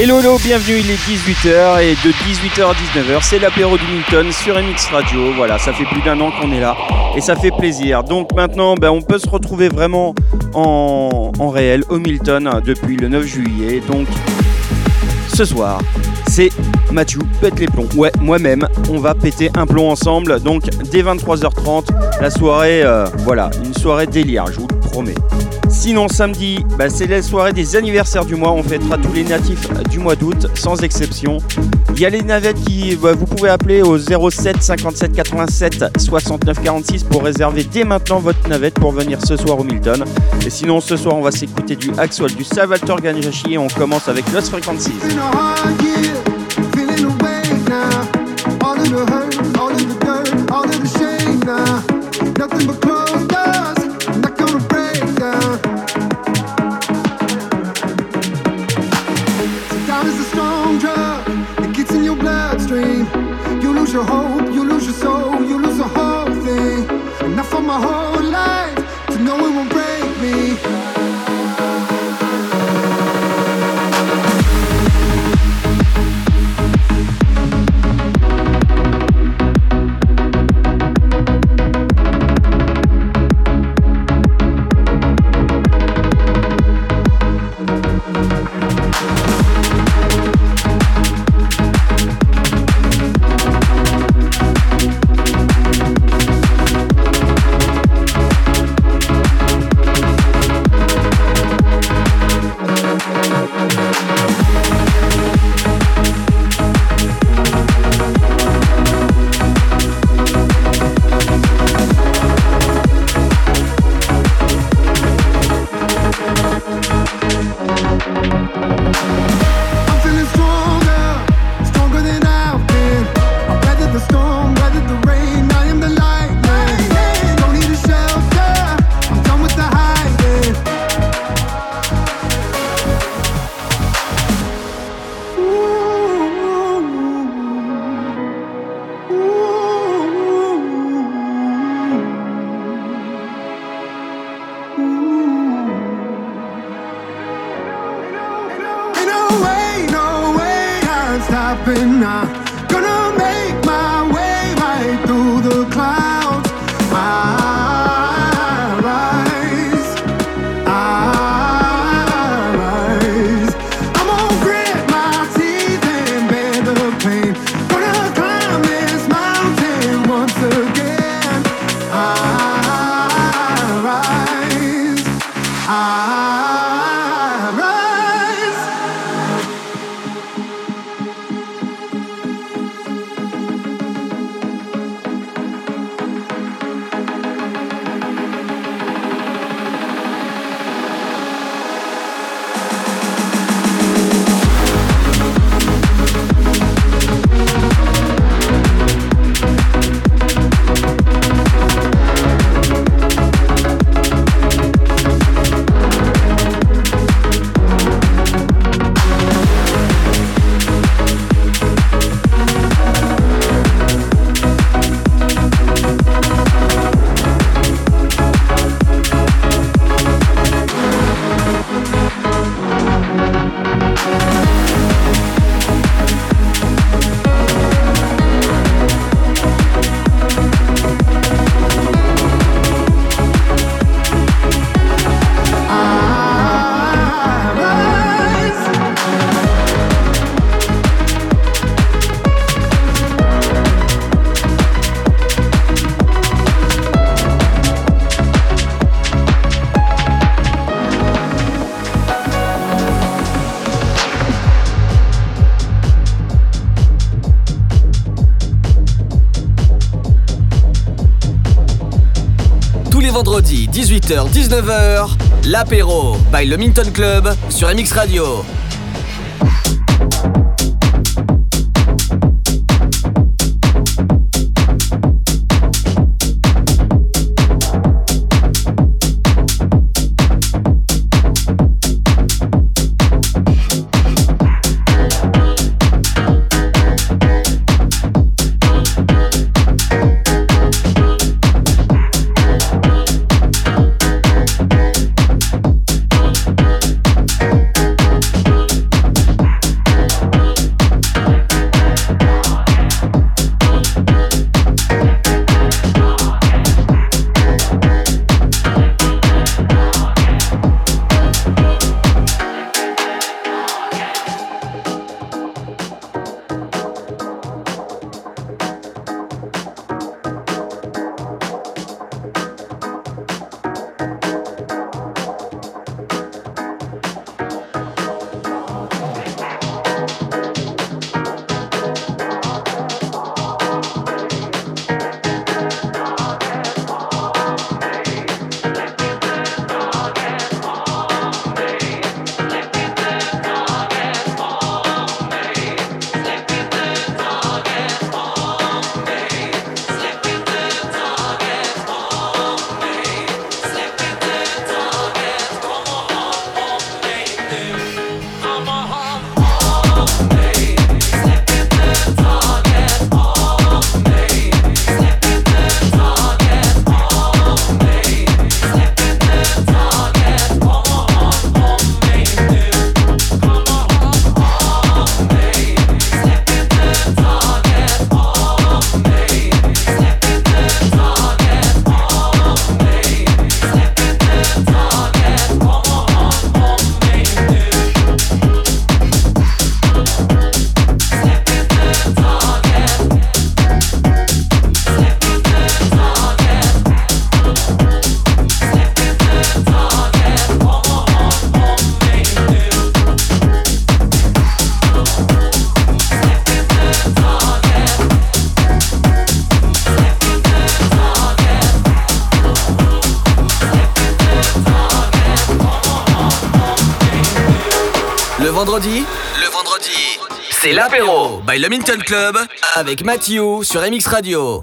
Hello, hello, bienvenue, il est 18h et de 18h à 19h, c'est l'apéro du Milton sur MX Radio. Voilà, ça fait plus d'un an qu'on est là et ça fait plaisir. Donc maintenant, ben, on peut se retrouver vraiment en, réel au Milton depuis le 9 juillet. Donc ce soir, c'est Mathieu pète les plombs. Ouais, moi-même, on va péter un plomb ensemble. Donc dès 23h30, la soirée, euh, voilà, une soirée délire, je vous le promets. Sinon, samedi, bah, c'est la soirée des anniversaires du mois. On fêtera tous les natifs du mois d'août, sans exception. Il y a les navettes qui, bah, vous pouvez appeler au 07 57 87 69 46 pour réserver dès maintenant votre navette pour venir ce soir au Milton. Et sinon, ce soir, on va s'écouter du Axwell, du Salvatore Ganijashi et on commence avec Lost Frequencies. 18h-19h, l'apéro by le Minton Club sur MX Radio. By le Minton Club avec Mathieu sur MX Radio.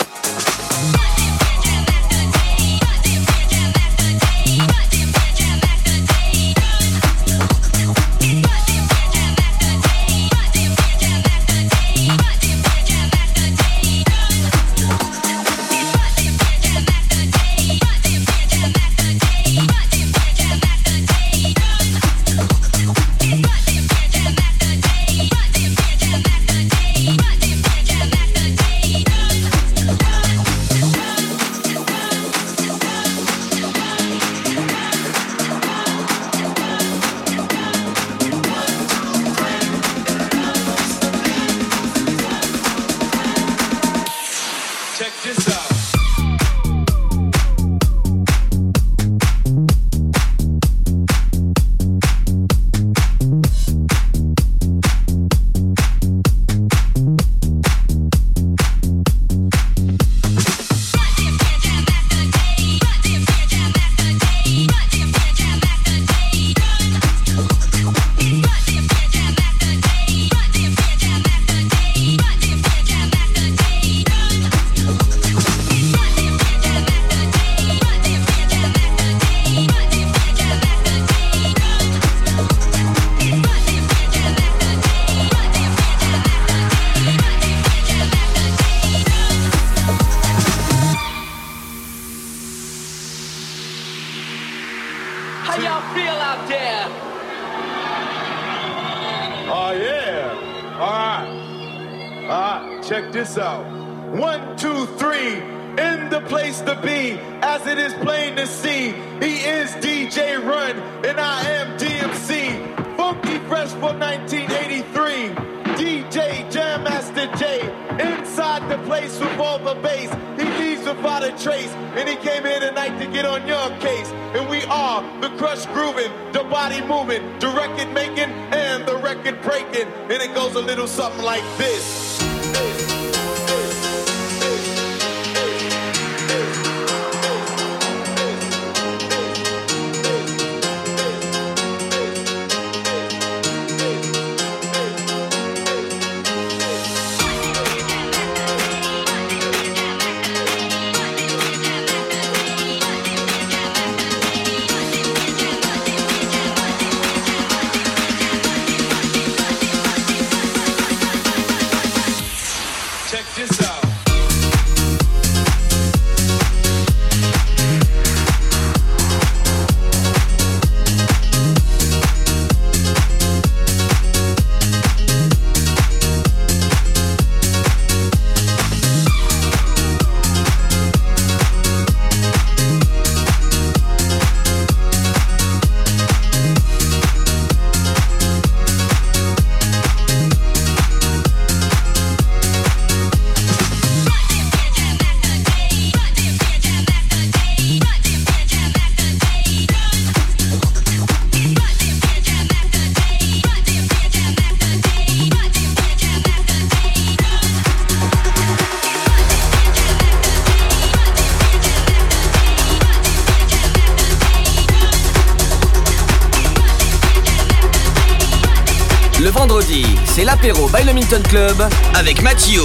l'apéro by le Milton Club avec Mathieu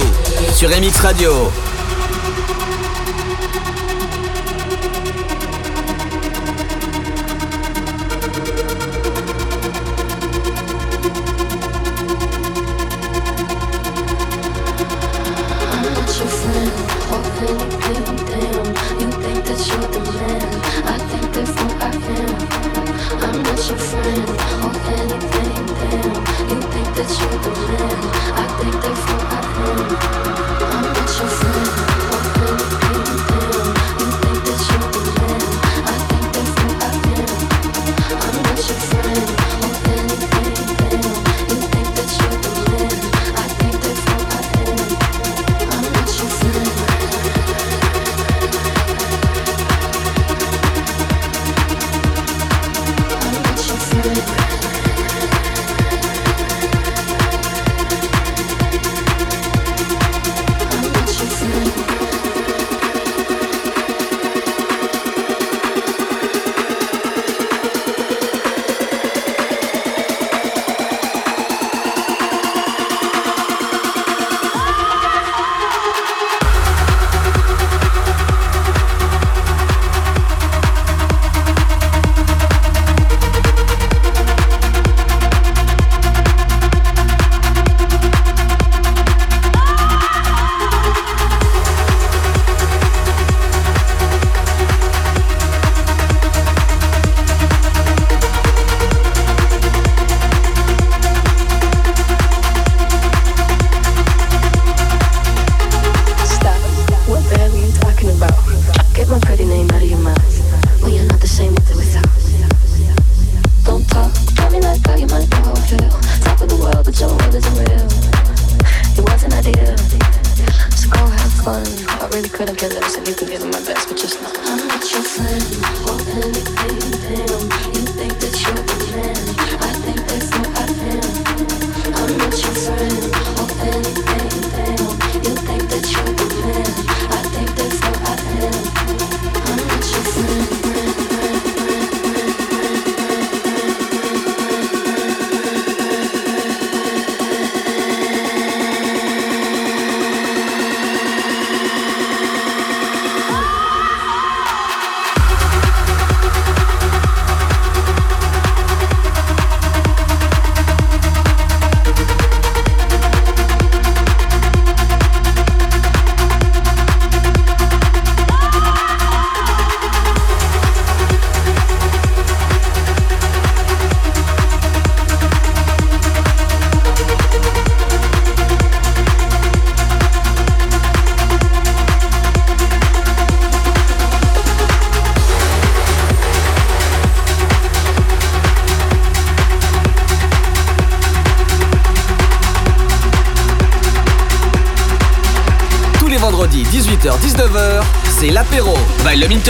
sur MX Radio. your friend or anything. that you're the. I think they've forgotten.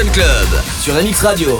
Club sur MX Radio.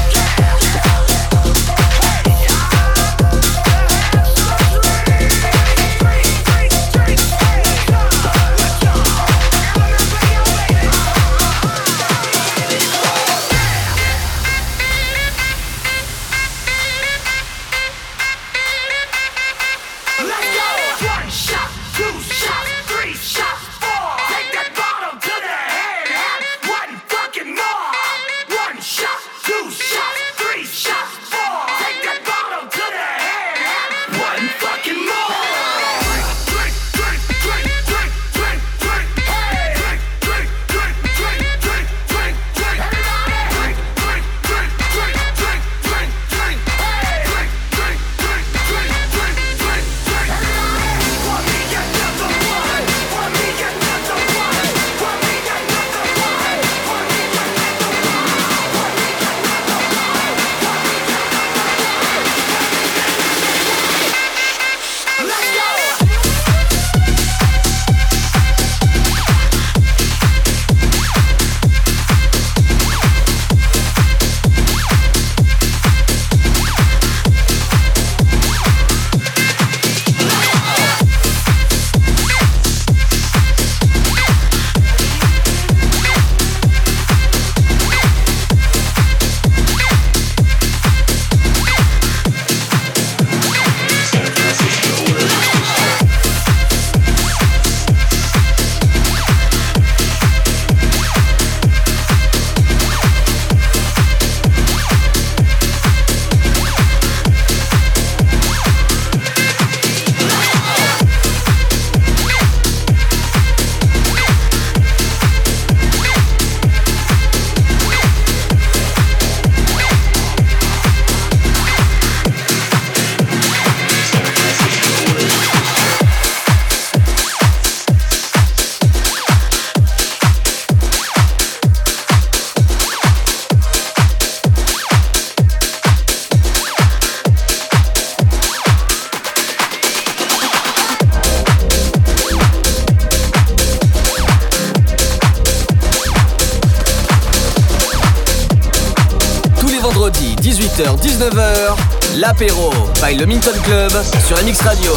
L'apéro by le Minton Club sur MX Radio.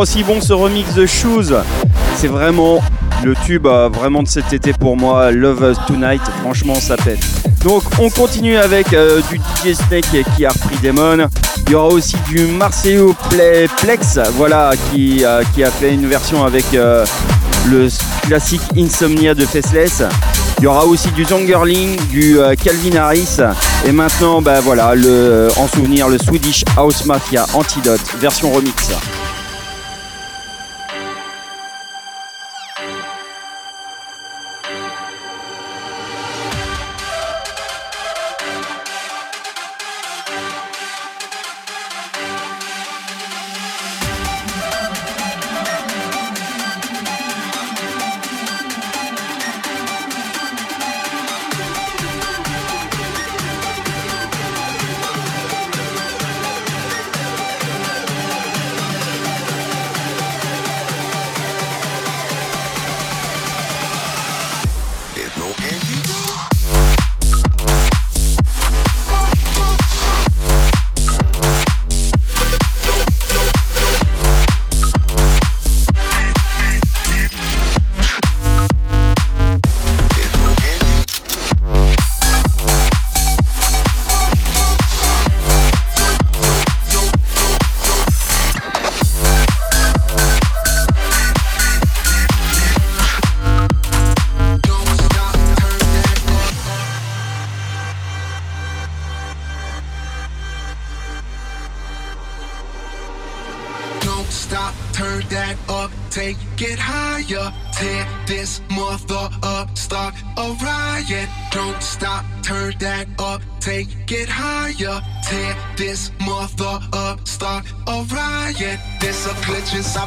Aussi bon ce remix de Shoes. C'est vraiment le tube euh, vraiment de cet été pour moi. Love Tonight, franchement ça pète. Donc on continue avec euh, du DJ Snake qui a repris Demon. Il y aura aussi du Marcelo Plex, voilà, qui, euh, a fait une version avec le classique Insomnia de Faceless. Il y aura aussi du Zongerling, du Calvin Harris et maintenant bah voilà en souvenir le Swedish House Mafia Antidote version remix.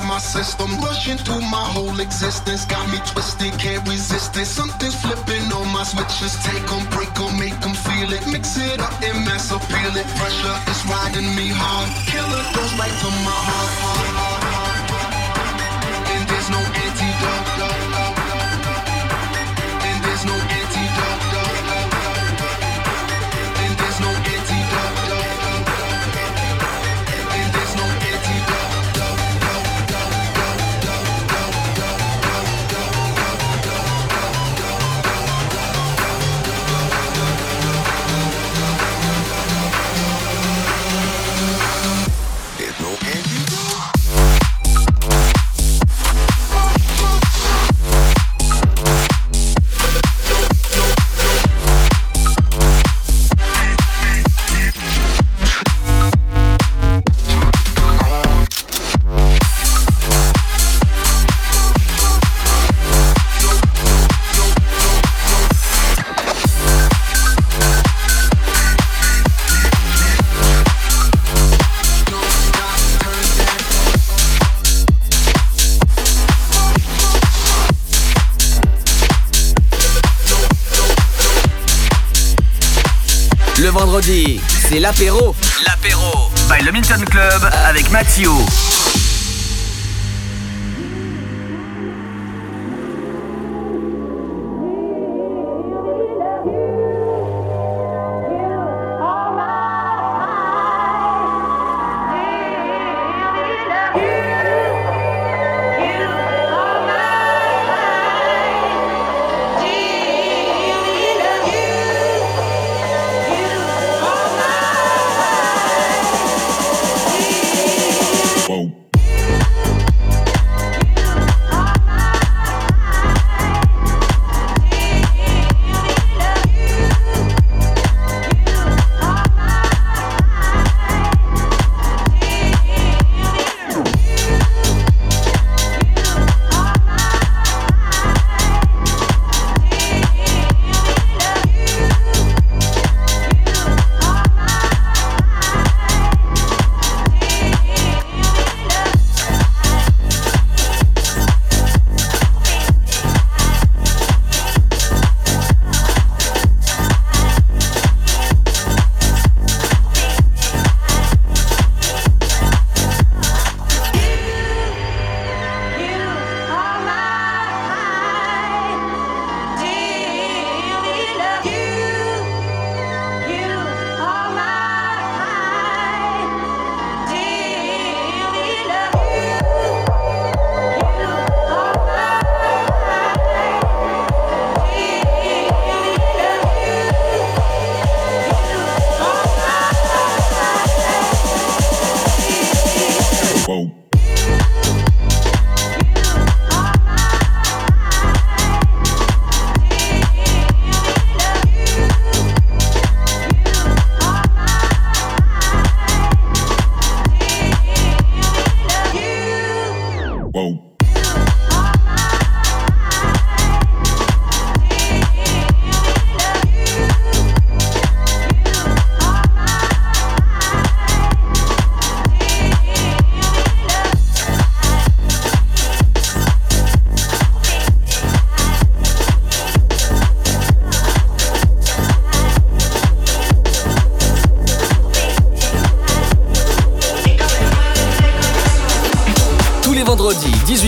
My system, rushing through my whole existence. Got me twisted, can't resist it. Something's flipping on my switches. Take them, break them, make them feel it. Mix it up and mass appeal it. Pressure is riding me hard. Killer goes right to my heart, heart, heart. C'est l'apéro.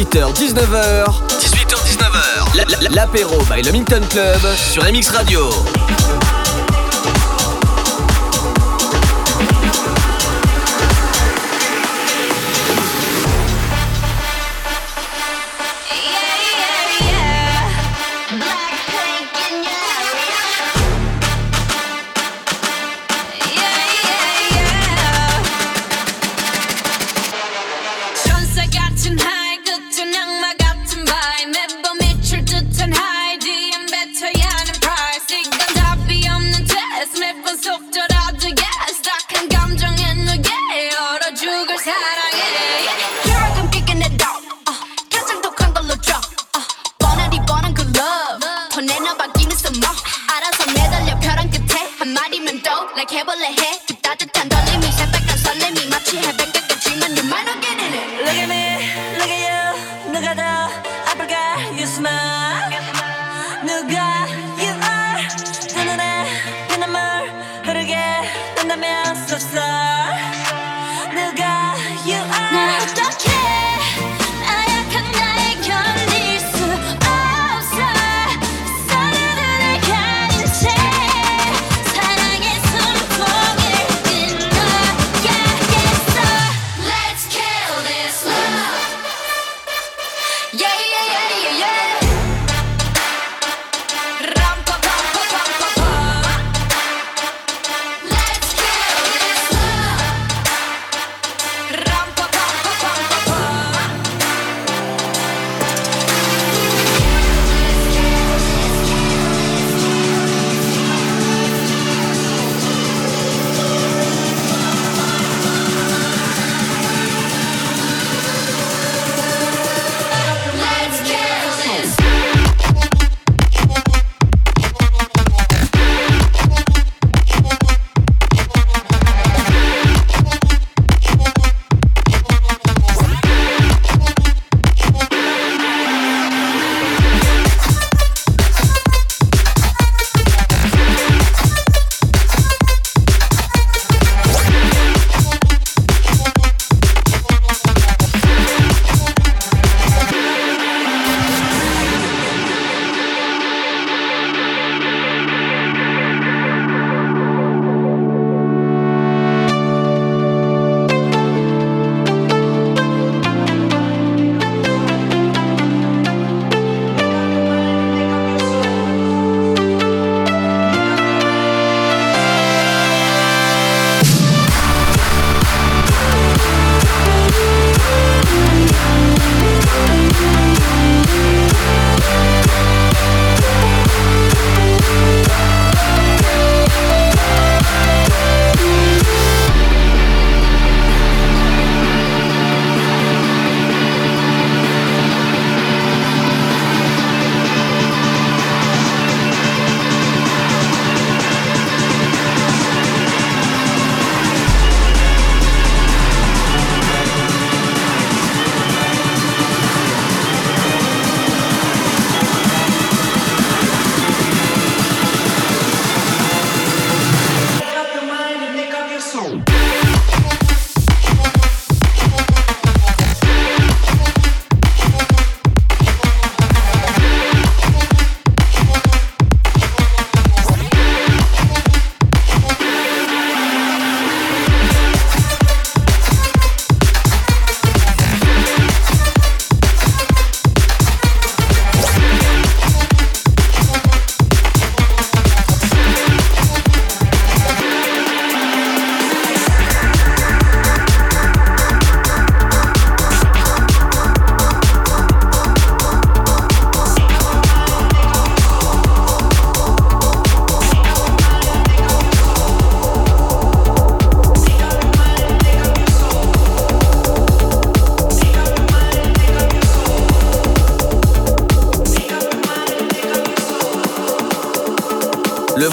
18h-19h. 18h-19h. L'apéro by le Minton Club sur MX Radio.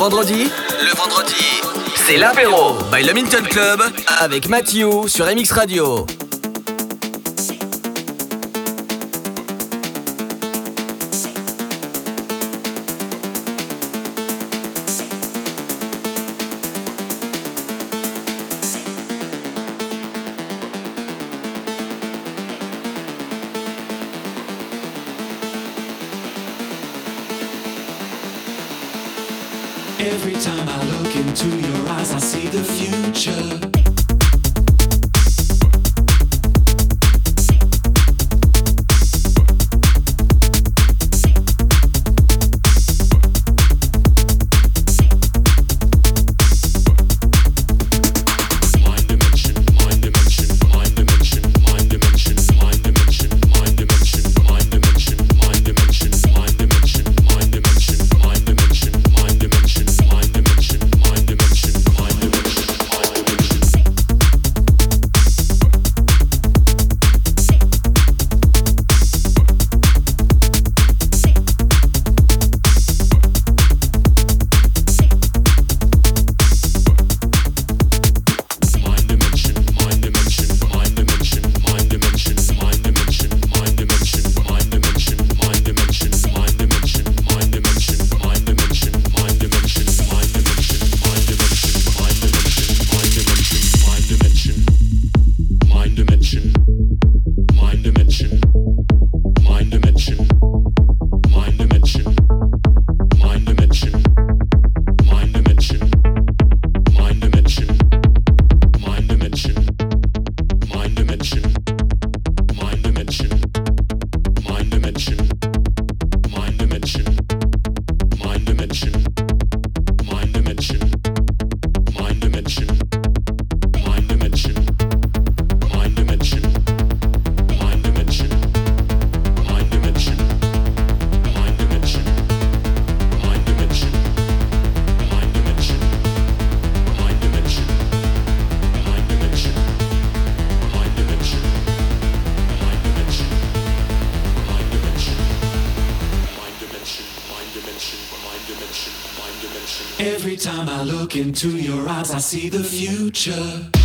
vendredi, le vendredi, c'est l'apéro by le Minton Club avec Mathieu sur MX Radio. Eyes, I see the future.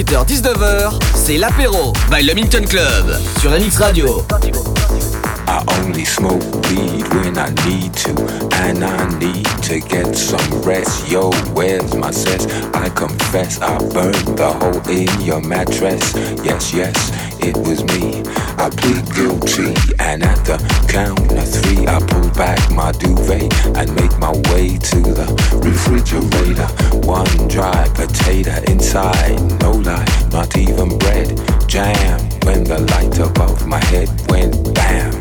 18h-19h, c'est l'apéro by le Milton Club sur MX Radio. I only smoke weed when I need to, and I need to get some rest. Yo, where's my cess? I confess I burned the hole in your mattress. Yes, yes, it was me. I plead guilty, and at the count of three, I pull back my duvet and make my way to the refrigerator. One dry potato inside, no lie, not even bread. Jam when the light above my head went bam.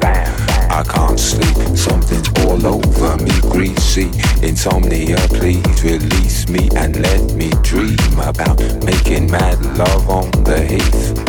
I can't sleep, something's all over me, greasy. Insomnia, please release me and let me dream about making mad love on the heath.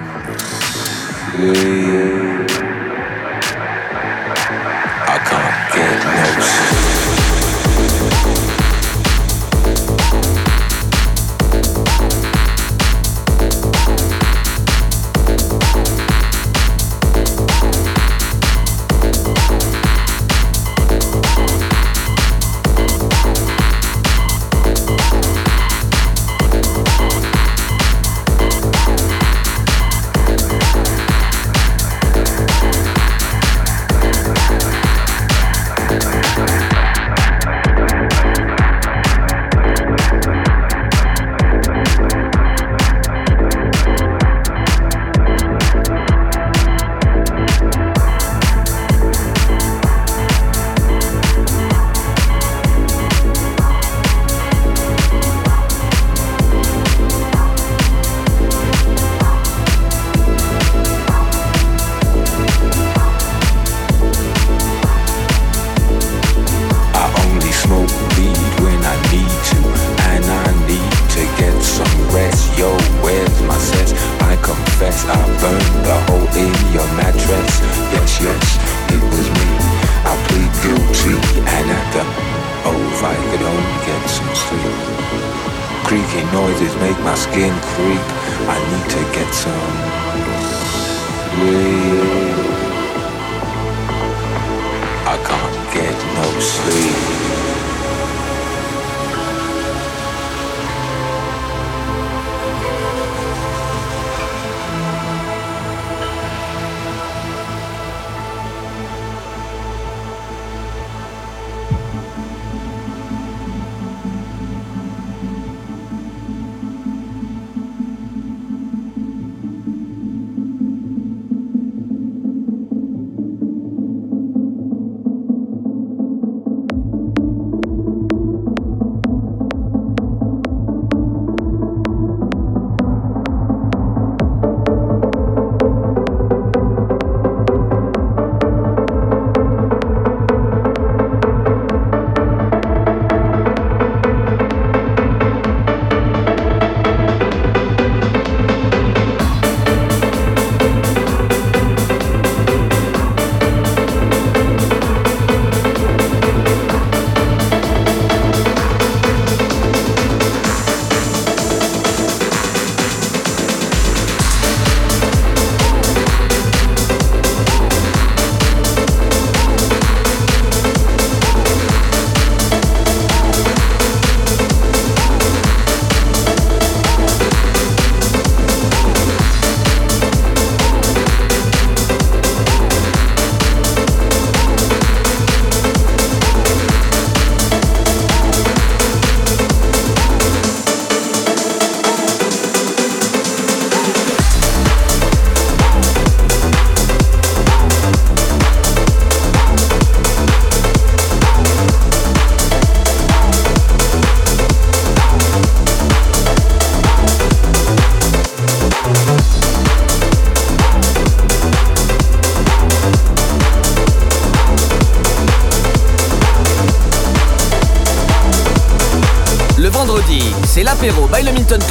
yeah.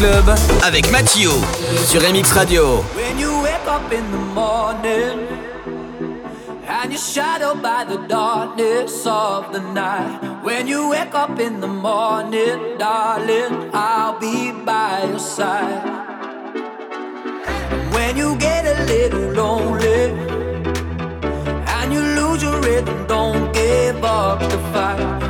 Club avec Mathieu sur MX Radio. When you wake up in the morning and you're shadowed by the darkness of the night. When you wake up in the morning, darling, I'll be by your side. When you get a little lonely and you lose your rhythm, don't give up the fight.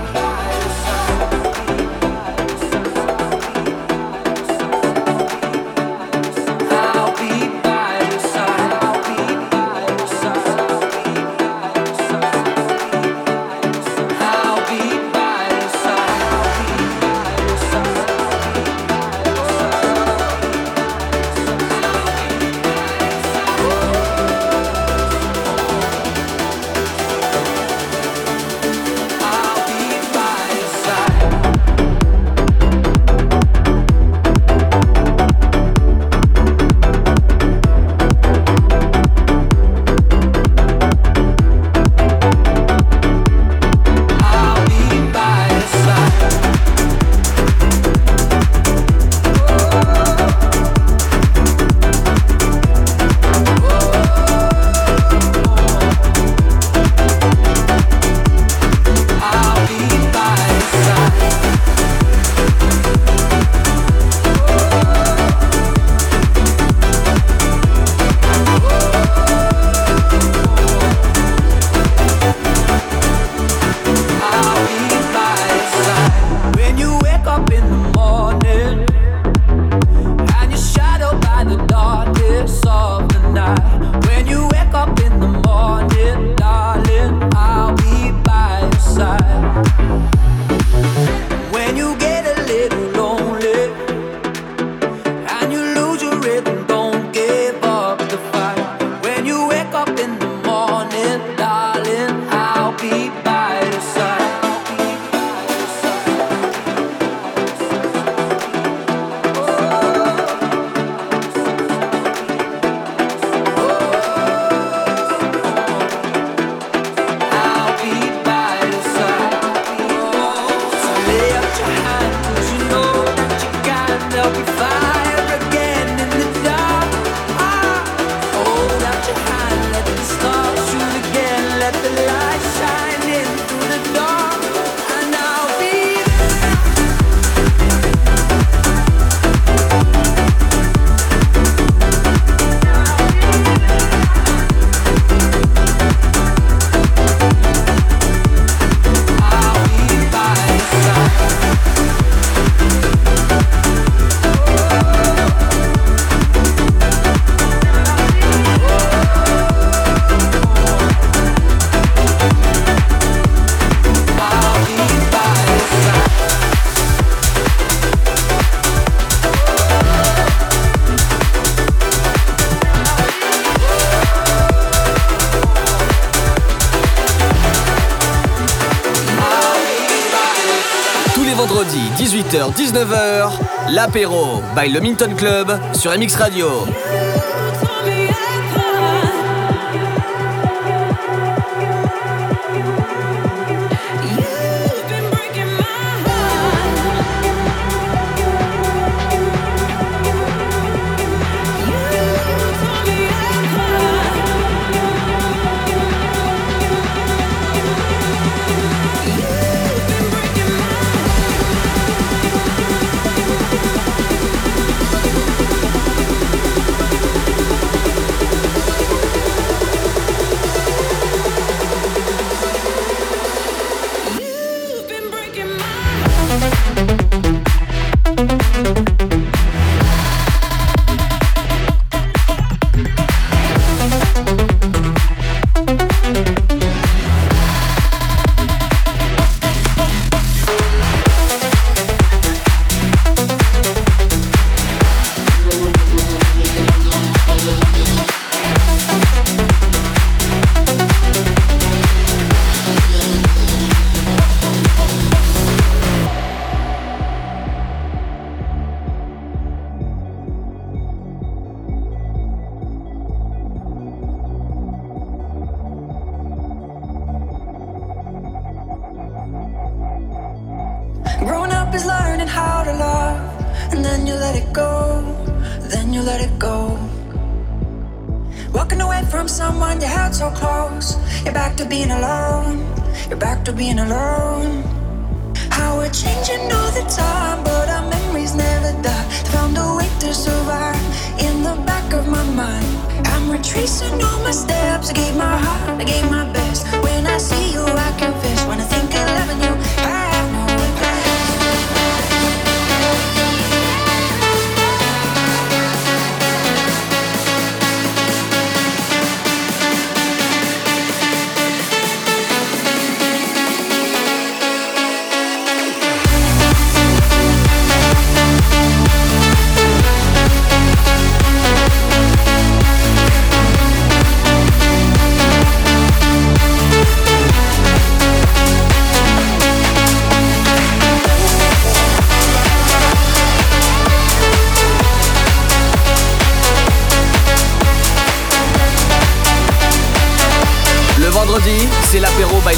L'apéro by le Minton Club sur MX Radio.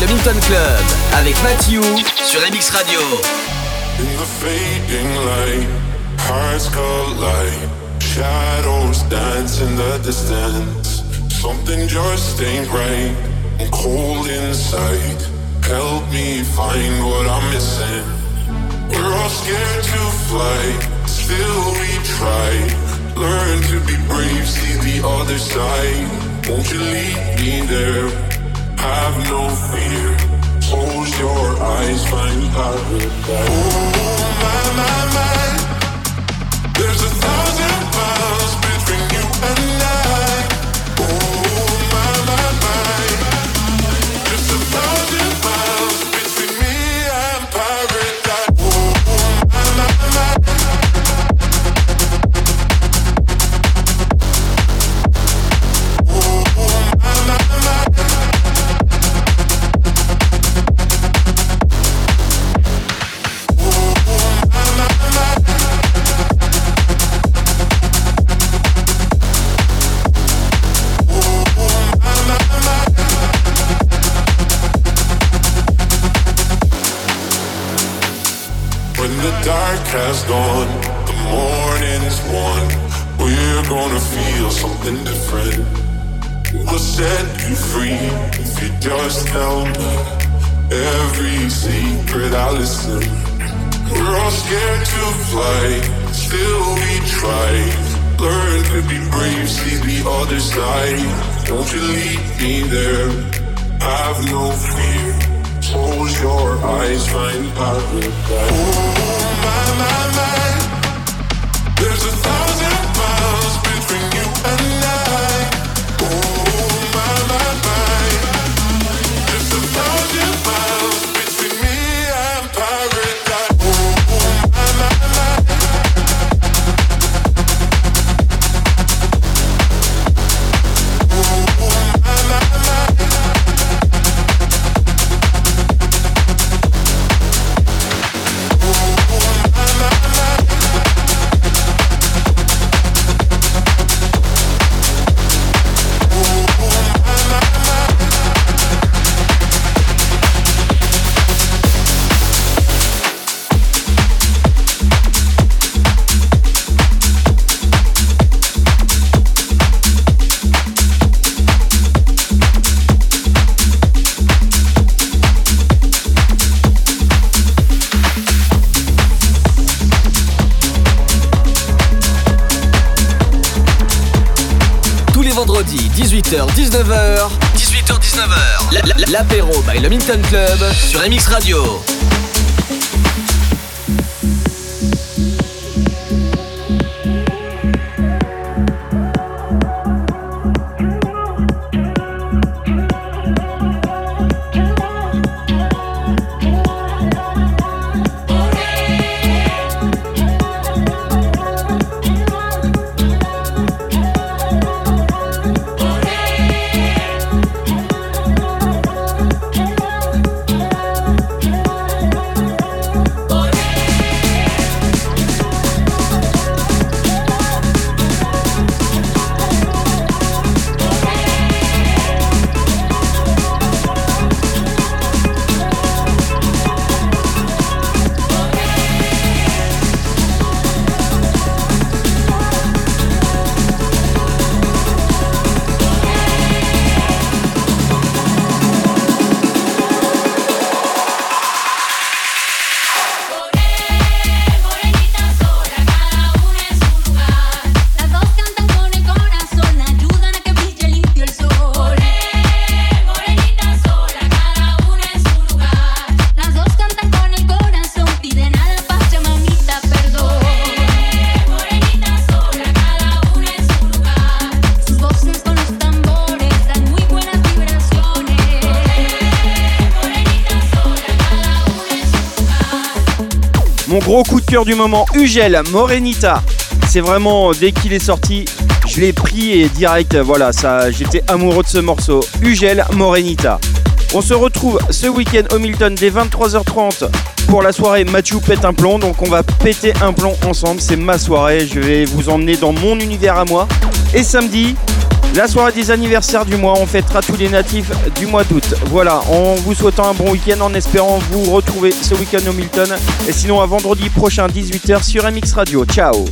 Le Minton Club avec Matthew sur MX Radio. In the fading light, hearts collide. Shadows dance in the distance. Something just ain't right. I'm cold inside. Help me find what I'm missing. We're all scared to fly, still we try. Learn to be brave, see the other side. Won't you me there? Have no fear. Close your eyes, find paradise. Oh my my my, there's a thousand miles between you and I. has gone, the morning's won. We're gonna feel something different. We'll set you free if you just tell me every secret I listen. We're all scared to fly, still we try. Learn to be brave, see the other side. Don't you lead me there? I've no fear. Close your eyes, find paradise. Oh my my my, there's a thousand miles between you and I. Oh my my my, there's a thousand miles 19h. 18h, 19h. L'apéro by le Minton Club sur MX Radio. Du moment, Ugel Morenita. C'est vraiment, dès qu'il est sorti, je l'ai pris et direct, voilà, ça, j'étais amoureux de ce morceau. Ugel Morenita. On se retrouve ce week-end au Milton dès 23h30 pour la soirée Mathieu pète un plomb. Donc on va péter un plomb ensemble, c'est ma soirée. Je vais vous emmener dans mon univers à moi. Et samedi, la soirée des anniversaires du mois, on fêtera tous les natifs du mois d'août. Voilà, en vous souhaitant un bon week-end, en espérant vous retrouver ce week-end au Milton. Et sinon à vendredi prochain 18h sur MX Radio. Ciao